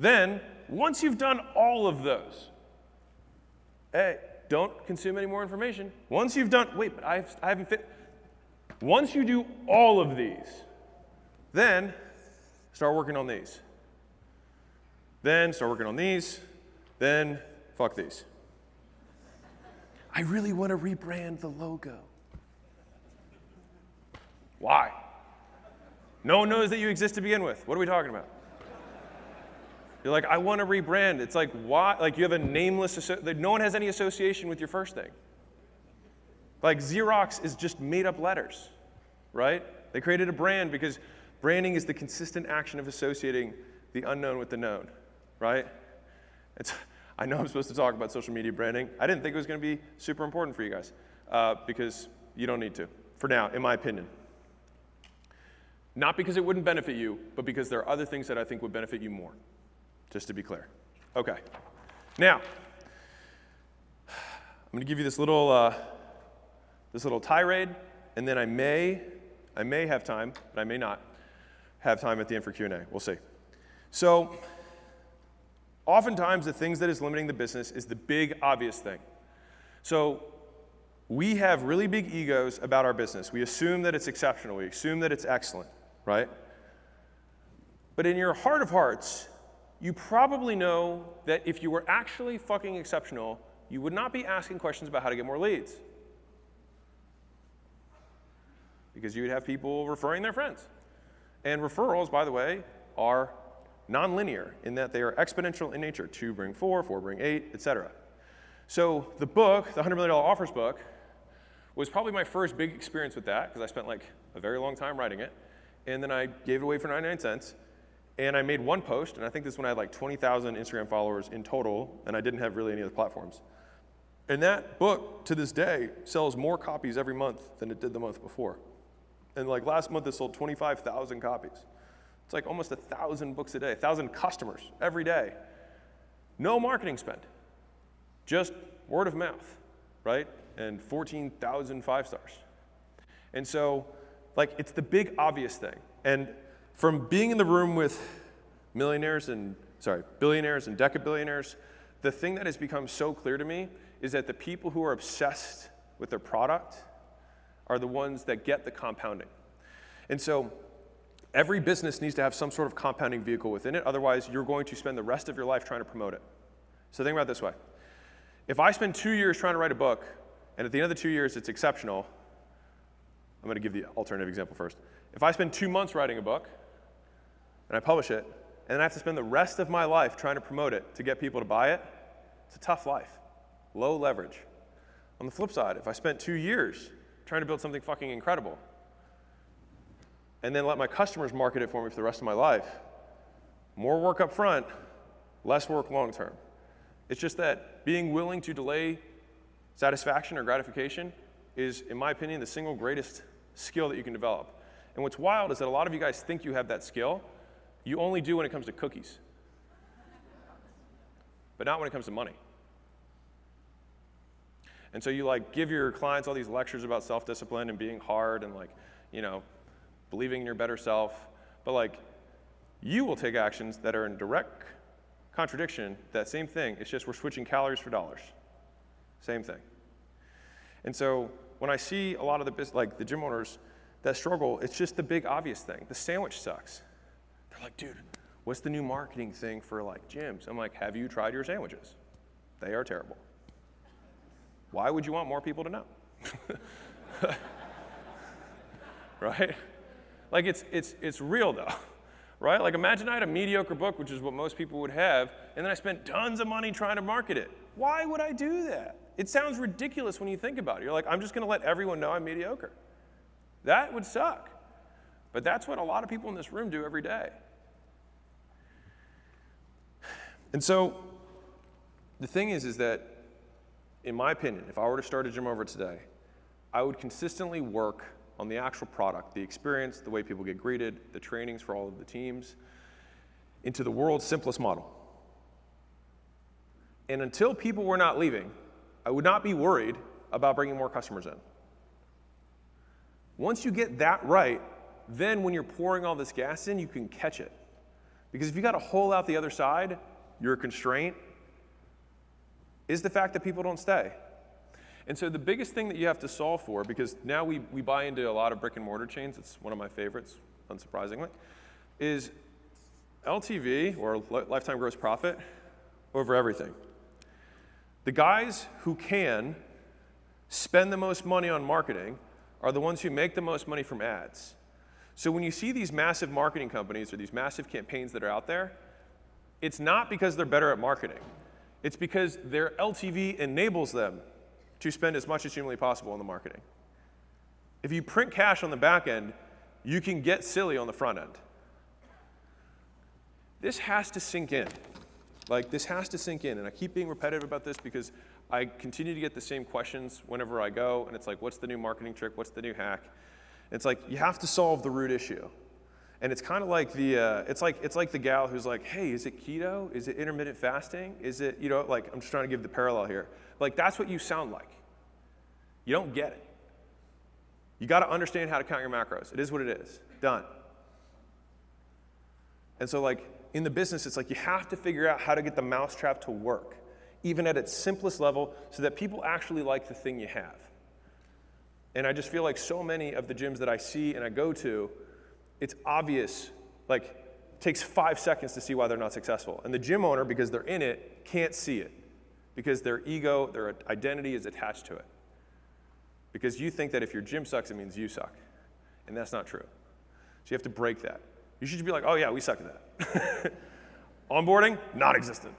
Then, once you've done all of those, hey, don't consume any more information. Once you've done, wait, but I've, I haven't fit. Once you do all of these, then start working on these. Then start working on these. Then fuck these. I really want to rebrand the logo. Why? No one knows that you exist to begin with. What are we talking about? You're like, I want to rebrand. It's like, why? Like, you have a nameless, no one has any association with your first thing. Like, Xerox is just made up letters, right? They created a brand because Branding is the consistent action of associating the unknown with the known, right? It's, I know I'm supposed to talk about social media branding. I didn't think it was going to be super important for you guys uh, because you don't need to, for now, in my opinion. Not because it wouldn't benefit you, but because there are other things that I think would benefit you more, just to be clear. Okay. Now, I'm going to give you this little, uh, this little tirade, and then I may, I may have time, but I may not, have time at the end for Q&A. We'll see. So, oftentimes the things that is limiting the business is the big obvious thing. So we have really big egos about our business. We assume that it's exceptional, we assume that it's excellent, right? But in your heart of hearts, you probably know that if you were actually fucking exceptional, you would not be asking questions about how to get more leads. Because you would have people referring their friends. And referrals, by the way, are nonlinear in that they are exponential in nature. Two bring four, four bring eight, etc. So the book, the $100 million offers book, was probably my first big experience with that because I spent like a very long time writing it. And then I gave it away for 99 cents. And I made one post, and I think this one I had like 20,000 Instagram followers in total, and I didn't have really any other platforms. And that book, to this day, sells more copies every month than it did the month before. And like last month, it sold 25,000 copies. It's like almost a thousand books a day, a thousand customers every day. No marketing spend, just word of mouth, right? And 14,000 five stars. And so, like, it's the big obvious thing. And from being in the room with millionaires and, sorry, billionaires and decabillionaires, the thing that has become so clear to me is that the people who are obsessed with their product are the ones that get the compounding. And so every business needs to have some sort of compounding vehicle within it. Otherwise, you're going to spend the rest of your life trying to promote it. So think about this way. If I spend two years trying to write a book, and at the end of the two years it's exceptional, I'm going to give the alternative example first. If I spend two months writing a book, and I publish it, and then I have to spend the rest of my life trying to promote it to get people to buy it, it's a tough life. Low leverage. On the flip side, if I spent two years trying to build something fucking incredible. And then let my customers market it for me for the rest of my life. More work up front, less work long term. It's just that being willing to delay satisfaction or gratification is, in my opinion, the single greatest skill that you can develop. And what's wild is that a lot of you guys think you have that skill. You only do when it comes to cookies, but not when it comes to money. And so you like give your clients all these lectures about self-discipline and being hard and like, you know, believing in your better self. But like you will take actions that are in direct contradiction, that same thing. It's just we're switching calories for dollars. Same thing. And so when I see a lot of the like the gym owners that struggle, it's just the big obvious thing. The sandwich sucks. They're like, dude, what's the new marketing thing for like gyms? I'm like, have you tried your sandwiches? They are terrible. Why would you want more people to know? right? Like it's, it's, it's real though, right? Like imagine I had a mediocre book, which is what most people would have, and then I spent tons of money trying to market it. Why would I do that? It sounds ridiculous when you think about it. You're like, I'm just going to let everyone know I'm mediocre. That would suck. But that's what a lot of people in this room do every day. And so the thing is, is that in my opinion, if I were to start a gym over today, I would consistently work on the actual product, the experience, the way people get greeted, the trainings for all of the teams, into the world's simplest model. And until people were not leaving, I would not be worried about bringing more customers in. Once you get that right, then when you're pouring all this gas in, you can catch it. Because if you got a hole out the other side, you're a constraint, is the fact that people don't stay. And so the biggest thing that you have to solve for, because now we, we buy into a lot of brick and mortar chains, it's one of my favorites, unsurprisingly, is LTV, or lifetime gross profit, over everything. The guys who can spend the most money on marketing are the ones who make the most money from ads. So when you see these massive marketing companies or these massive campaigns that are out there, it's not because they're better at marketing. It's because their LTV enables them to spend as much as humanly possible on the marketing. If you print cash on the back end, you can get silly on the front end. This has to sink in. Like, this has to sink in. And I keep being repetitive about this because I continue to get the same questions whenever I go. And it's like, what's the new marketing trick? What's the new hack? It's like, you have to solve the root issue. And it's kind of like the, uh, it's like it's like the gal who's like, hey, is it keto? Is it intermittent fasting? Is it, you know, like I'm just trying to give the parallel here. Like that's what you sound like. You don't get it. You got to understand how to count your macros. It is what it is. Done. And so like in the business, it's like you have to figure out how to get the mousetrap to work. even at its simplest level, so that people actually like the thing you have. And I just feel like so many of the gyms that I see and I go to, it's obvious, like, takes five seconds to see why they're not successful. And the gym owner, because they're in it, can't see it because their ego, their identity is attached to it. Because you think that if your gym sucks, it means you suck. And that's not true. So you have to break that. You should be like, oh yeah, we suck at that. Onboarding, non existent.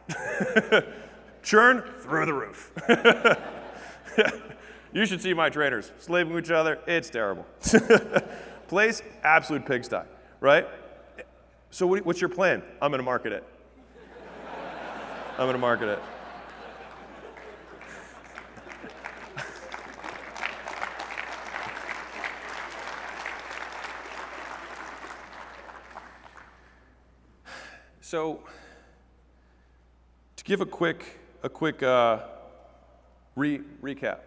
Churn, through the roof. you should see my trainers with each other. It's terrible. Place, absolute pigsty, right? So, what's your plan? I'm going to market it. I'm going to market it. So, to give a quick, a quick uh, re- recap,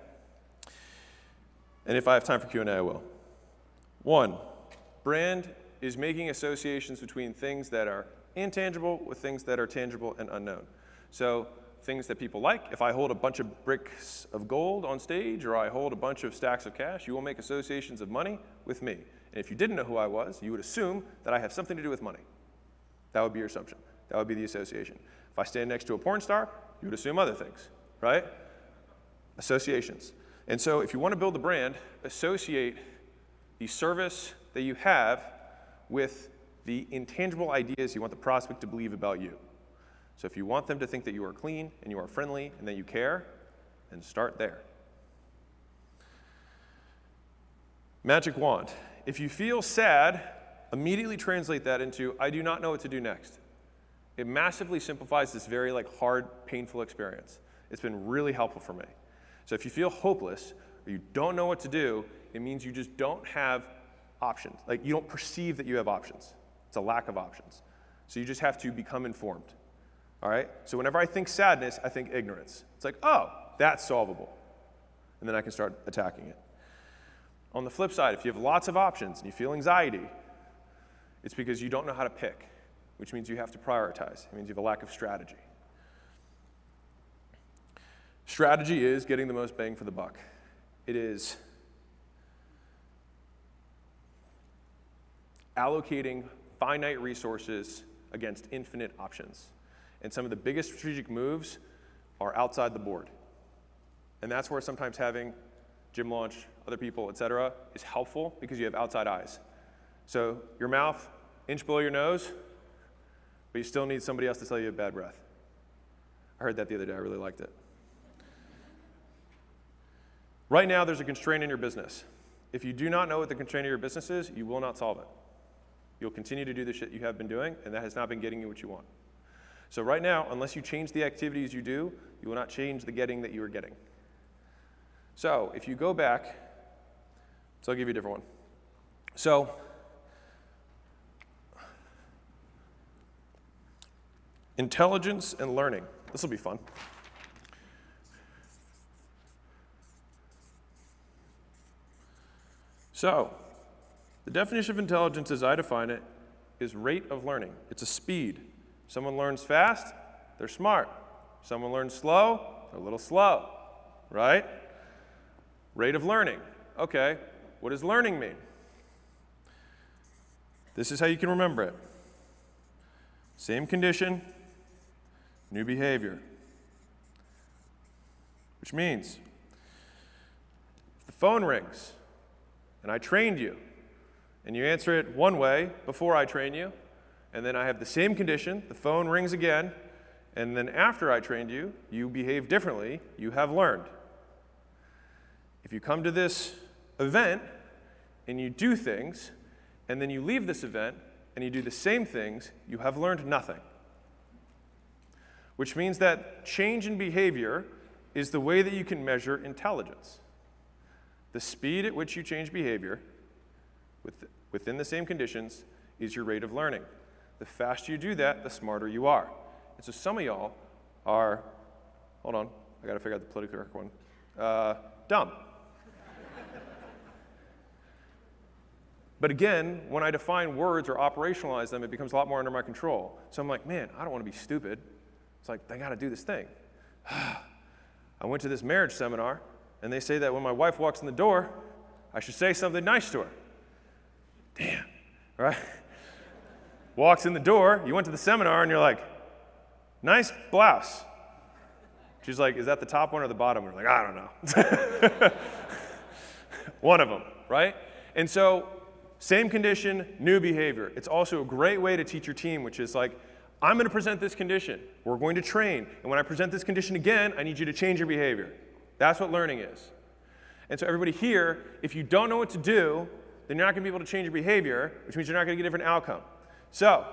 and if I have time for Q&A, I will. One, brand is making associations between things that are intangible with things that are tangible and unknown. So things that people like, if I hold a bunch of bricks of gold on stage or I hold a bunch of stacks of cash, you will make associations of money with me. And if you didn't know who I was, you would assume that I have something to do with money. That would be your assumption. That would be the association. If I stand next to a porn star, you would assume other things, right? Associations. And so if you want to build a brand, associate the service that you have with the intangible ideas you want the prospect to believe about you. So if you want them to think that you are clean and you are friendly and that you care, then start there. Magic wand. If you feel sad, immediately translate that into I do not know what to do next. It massively simplifies this very like hard, painful experience. It's been really helpful for me. So if you feel hopeless or you don't know what to do, it means you just don't have options. Like you don't perceive that you have options. It's a lack of options. So you just have to become informed. All right? So whenever I think sadness, I think ignorance. It's like, oh, that's solvable. And then I can start attacking it. On the flip side, if you have lots of options and you feel anxiety, it's because you don't know how to pick, which means you have to prioritize. It means you have a lack of strategy. Strategy is getting the most bang for the buck. It is allocating finite resources against infinite options. And some of the biggest strategic moves are outside the board. And that's where sometimes having gym launch, other people, et cetera, is helpful because you have outside eyes. So your mouth, inch below your nose, but you still need somebody else to tell you have bad breath. I heard that the other day, I really liked it. Right now, there's a constraint in your business. If you do not know what the constraint of your business is, you will not solve it. You'll continue to do the shit you have been doing, and that has not been getting you what you want. So, right now, unless you change the activities you do, you will not change the getting that you are getting. So, if you go back, so I'll give you a different one. So, intelligence and learning. This will be fun. So, the definition of intelligence, as I define it, is rate of learning. It's a speed. Someone learns fast, they're smart. Someone learns slow, they're a little slow, right? Rate of learning. Okay, what does learning mean? This is how you can remember it. Same condition, new behavior. Which means, if the phone rings and I trained you, and you answer it one way before I train you, and then I have the same condition, the phone rings again, and then after I trained you, you behave differently, you have learned. If you come to this event and you do things, and then you leave this event and you do the same things, you have learned nothing. Which means that change in behavior is the way that you can measure intelligence. The speed at which you change behavior with, within the same conditions is your rate of learning. The faster you do that, the smarter you are. And so some of y'all are, hold on, I gotta figure out the politically correct one, uh, dumb. but again, when I define words or operationalize them, it becomes a lot more under my control. So I'm like, man, I don't wanna be stupid. It's like, I gotta do this thing. I went to this marriage seminar, and they say that when my wife walks in the door, I should say something nice to her. Damn, right? Walks in the door, you went to the seminar, and you're like, nice blouse. She's like, is that the top one or the bottom? We're like, I don't know. one of them, right? And so, same condition, new behavior. It's also a great way to teach your team, which is like, I'm going to present this condition. We're going to train. And when I present this condition again, I need you to change your behavior. That's what learning is. And so, everybody here, if you don't know what to do, then you're not going to be able to change your behavior, which means you're not going to get a different outcome. So,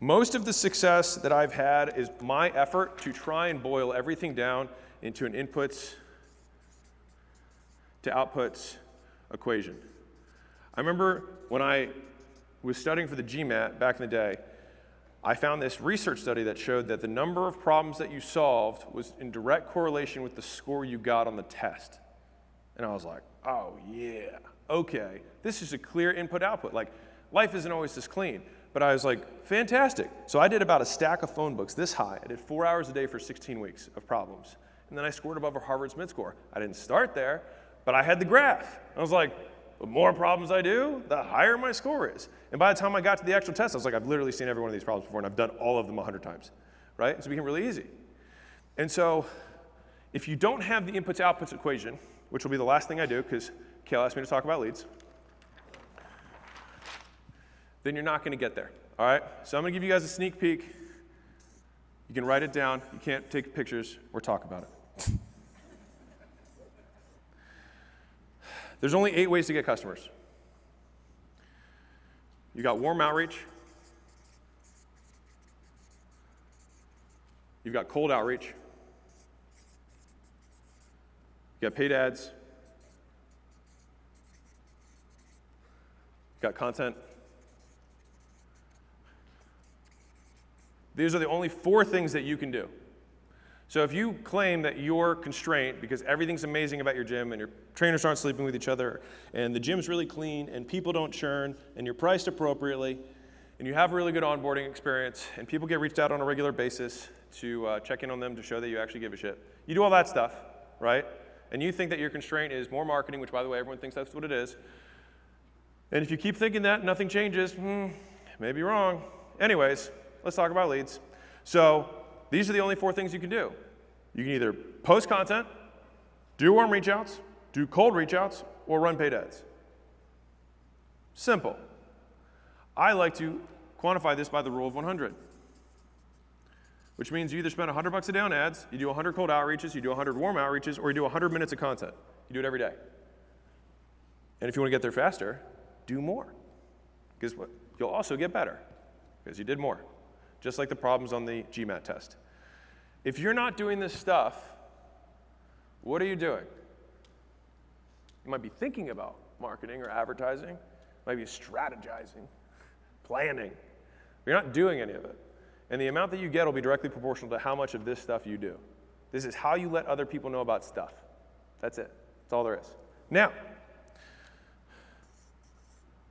most of the success that I've had is my effort to try and boil everything down into an inputs to outputs equation. I remember when I was studying for the GMAT back in the day, I found this research study that showed that the number of problems that you solved was in direct correlation with the score you got on the test. And I was like, oh yeah, okay, this is a clear input output. Like, life isn't always this clean. But I was like, fantastic. So I did about a stack of phone books this high. I did four hours a day for 16 weeks of problems. And then I scored above a Harvard's mid score. I didn't start there, but I had the graph. I was like, the more problems I do, the higher my score is. And by the time I got to the actual test, I was like, I've literally seen every one of these problems before, and I've done all of them 100 times, right? So it became really easy. And so if you don't have the inputs outputs equation, which will be the last thing I do, because Kale asked me to talk about leads, then you're not going to get there. All right? So I'm going to give you guys a sneak peek. You can write it down. You can't take pictures or talk about it. There's only eight ways to get customers. You got warm outreach. You've got cold outreach. You got paid ads. You got content. These are the only four things that you can do. So if you claim that your constraint, because everything's amazing about your gym and your trainers aren't sleeping with each other and the gym's really clean and people don't churn and you're priced appropriately and you have a really good onboarding experience and people get reached out on a regular basis to uh, check in on them to show that you actually give a shit. You do all that stuff, right? And you think that your constraint is more marketing, which by the way, everyone thinks that's what it is. And if you keep thinking that nothing changes, hmm, maybe wrong. Anyways, let's talk about leads. So these are the only four things you can do. You can either post content, do warm reach outs, do cold reach outs, or run paid ads. Simple. I like to quantify this by the rule of 100, which means you either spend 100 bucks a day on ads, you do 100 cold outreaches, you do 100 warm outreaches, or you do 100 minutes of content. You do it every day. And if you want to get there faster, do more. Because what? You'll also get better because you did more just like the problems on the GMAT test. If you're not doing this stuff, what are you doing? You might be thinking about marketing or advertising, might be strategizing, planning. You're not doing any of it. And the amount that you get will be directly proportional to how much of this stuff you do. This is how you let other people know about stuff. That's it. That's all there is. Now,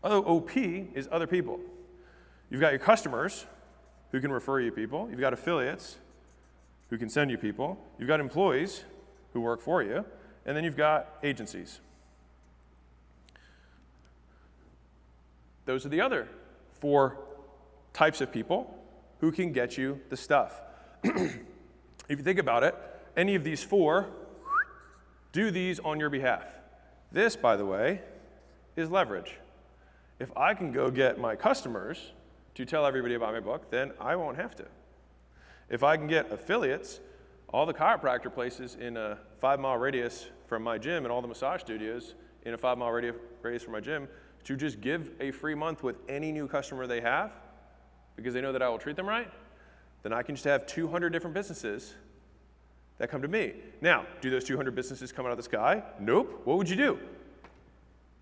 OP is other people. You've got your customers, who can refer you people. You've got affiliates who can send you people. You've got employees who work for you. And then you've got agencies. Those are the other four types of people who can get you the stuff. if you think about it, any of these four do these on your behalf. This, by the way, is leverage. If I can go get my customers to tell everybody about my book, then I won't have to. If I can get affiliates, all the chiropractor places in a five mile radius from my gym and all the massage studios in a five mile radius from my gym to just give a free month with any new customer they have because they know that I will treat them right, then I can just have 200 different businesses that come to me. Now, do those 200 businesses come out of the sky? Nope. What would you do?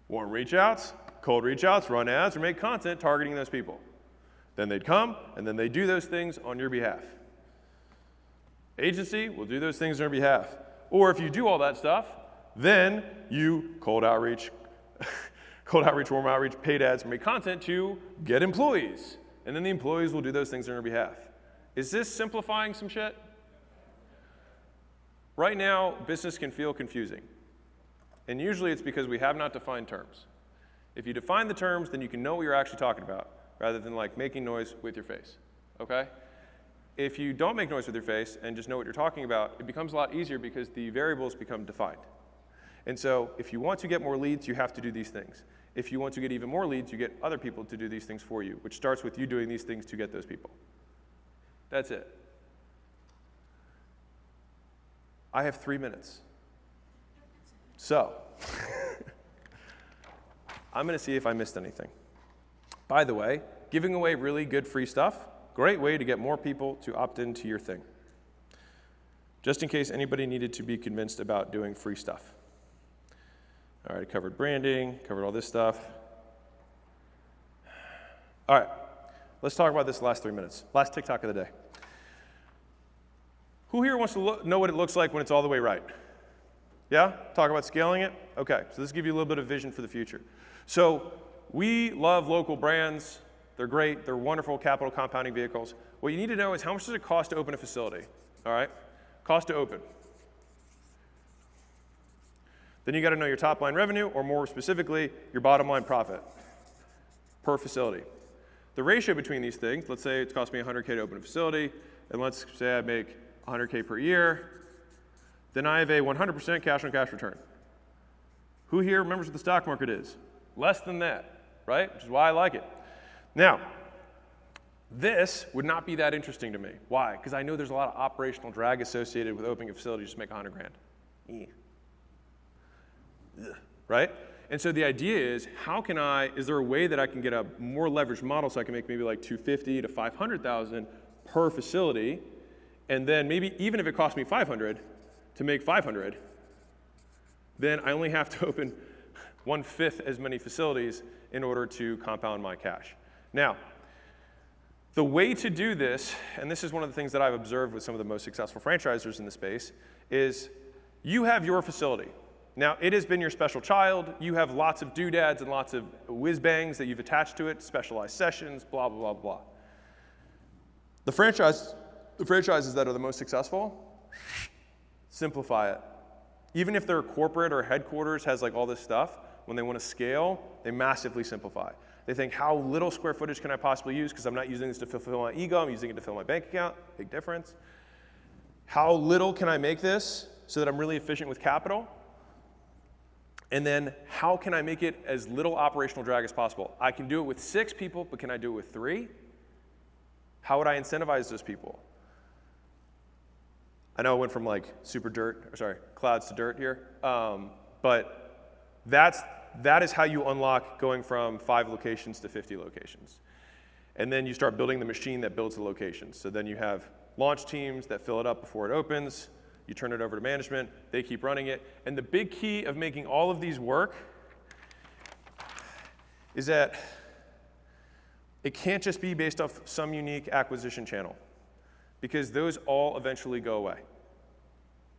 Warm reach outs, cold reach outs, run ads, or make content targeting those people. Then they'd come, and then they do those things on your behalf. Agency will do those things on your behalf. Or if you do all that stuff, then you cold outreach, cold outreach, warm outreach, paid ads, make content to get employees. And then the employees will do those things on your behalf. Is this simplifying some shit? Right now, business can feel confusing. And usually it's because we have not defined terms. If you define the terms, then you can know what you're actually talking about, rather than like making noise with your face, okay? If you don't make noise with your face and just know what you're talking about, it becomes a lot easier because the variables become defined. And so if you want to get more leads, you have to do these things. If you want to get even more leads, you get other people to do these things for you, which starts with you doing these things to get those people. That's it. I have three minutes. So, I'm going to see if I missed anything. By the way, giving away really good free stuff, great way to get more people to opt into your thing. Just in case anybody needed to be convinced about doing free stuff. All right, covered branding, covered all this stuff. All right, let's talk about this last three minutes. Last TikTok of the day. Who here wants to look, know what it looks like when it's all the way right? Yeah? Talk about scaling it? Okay, so this gives you a little bit of vision for the future. So we love local brands. They're great. They're wonderful capital compounding vehicles. What you need to know is how much does it cost to open a facility? All right? Cost to open. Then you got to know your top line revenue, or more specifically, your bottom line profit per facility. The ratio between these things, let's say it cost me 100K to open a facility, and let's say I make 100K per year, then I have a 100% cash on cash return. Who here remembers what the stock market is? Less than that, right? Which is why I like it. Now, this would not be that interesting to me. Why? Because I know there's a lot of operational drag associated with opening a facility just to make 100 grand. Right? And so the idea is, how can I, is there a way that I can get a more leveraged model so I can make maybe like 250 to 500,000 per facility, and then maybe even if it costs me 500 to make 500, then I only have to open one fifth as many facilities in order to compound my cash. Now, the way to do this, and this is one of the things that I've observed with some of the most successful franchisors in the space, is you have your facility. Now, it has been your special child. You have lots of doodads and lots of whiz bangs that you've attached to it, specialized sessions, blah, blah, blah, blah. The, franchise, the franchises that are the most successful, simplify it. Even if their corporate or headquarters has like all this stuff, when they want to scale, they massively simplify. They think, how little square footage can I possibly use? Because I'm not using this to fulfill my ego, I'm using it to fill my bank account. Big difference. How little can I make this so that I'm really efficient with capital? And then how can I make it as little operational drag as possible? I can do it with six people, but can I do it with three? How would I incentivize those people? I know I went from like super dirt, or sorry, clouds to dirt here, um, but that's, that is how you unlock going from five locations to 50 locations. And then you start building the machine that builds the locations. So then you have launch teams that fill it up before it opens, you turn it over to management, they keep running it. And the big key of making all of these work is that it can't just be based off some unique acquisition channel because those all eventually go away.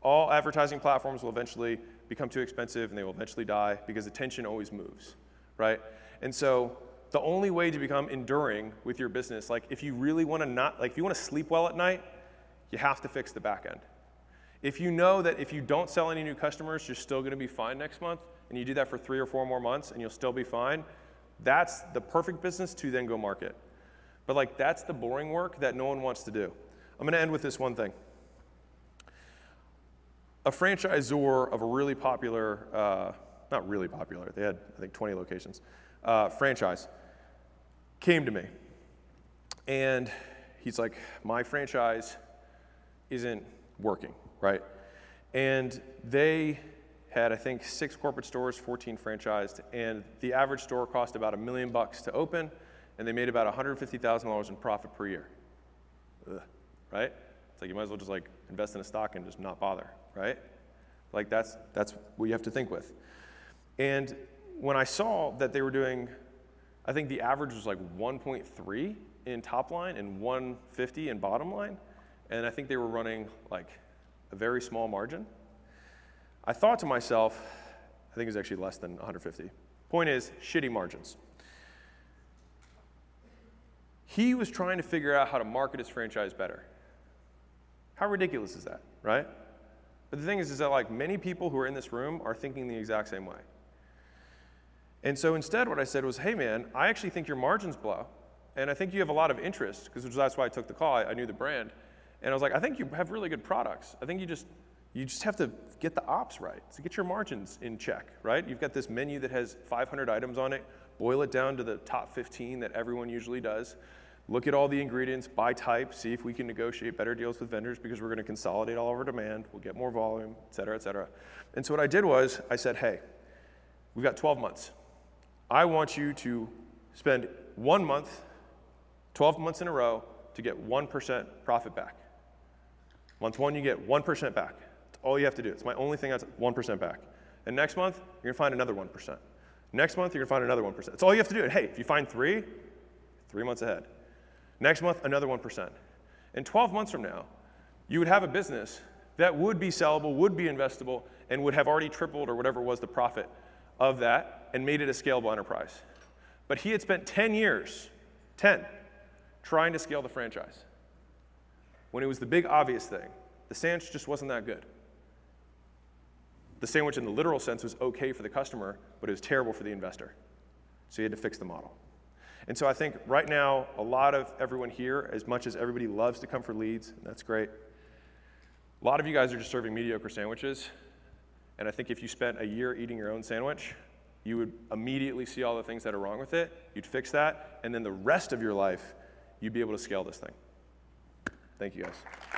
All advertising platforms will eventually become too expensive and they will eventually die because attention always moves, right? And so the only way to become enduring with your business, like if you really want to not, like if you want to sleep well at night, you have to fix the back end. If you know that if you don't sell any new customers, you're still going to be fine next month, and you do that for three or four more months and you'll still be fine, that's the perfect business to then go market. But like that's the boring work that no one wants to do. I'm going to end with this one thing. A franchisor of a really popular, uh, not really popular, they had I think 20 locations, uh, franchise, came to me, and he's like, my franchise isn't working right? And they had, I think, six corporate stores, 14 franchised, and the average store cost about a million bucks to open, and they made about $150,000 in profit per year. Ugh, right? It's like you might as well just like invest in a stock and just not bother, right? Like that's that's what you have to think with. And when I saw that they were doing, I think the average was like 1.3 in top line and 150 in bottom line, and I think they were running like a very small margin. I thought to myself, I think it's actually less than 150. Point is, shitty margins. He was trying to figure out how to market his franchise better. How ridiculous is that, right? But the thing is, is that like many people who are in this room are thinking the exact same way. And so instead, what I said was, hey man, I actually think your margins blow. And I think you have a lot of interest, because that's why I took the call. I, I knew the brand. And I was like, I think you have really good products. I think you just you just have to get the ops right. So get your margins in check, right? You've got this menu that has 500 items on it. Boil it down to the top 15 that everyone usually does. Look at all the ingredients by type, see if we can negotiate better deals with vendors because we're going to consolidate all of our demand. We'll get more volume, et cetera, et cetera. And so what I did was I said, hey, we've got 12 months. I want you to spend one month, 12 months in a row, to get 1% profit back. Month one, you get 1% back. That's all you have to do. It's my only thing that's 1% back. And next month, you're going to find another 1%. Next month, you're going to find another 1%. That's all you have to do. And hey, if you find three, three months ahead. Next month, another 1%. And 12 months from now, you would have a business that would be sellable, would be investable, and would have already tripled or whatever was the profit of that and made it a scalable enterprise. But he had spent 10 years, 10, trying to scale the franchise when it was the big obvious thing. The sandwich just wasn't that good. The sandwich, in the literal sense, was okay for the customer, but it was terrible for the investor. So you had to fix the model. And so I think right now, a lot of everyone here, as much as everybody loves to come for leads, that's great, a lot of you guys are just serving mediocre sandwiches. And I think if you spent a year eating your own sandwich, you would immediately see all the things that are wrong with it. You'd fix that. And then the rest of your life, you'd be able to scale this thing. Thank you guys.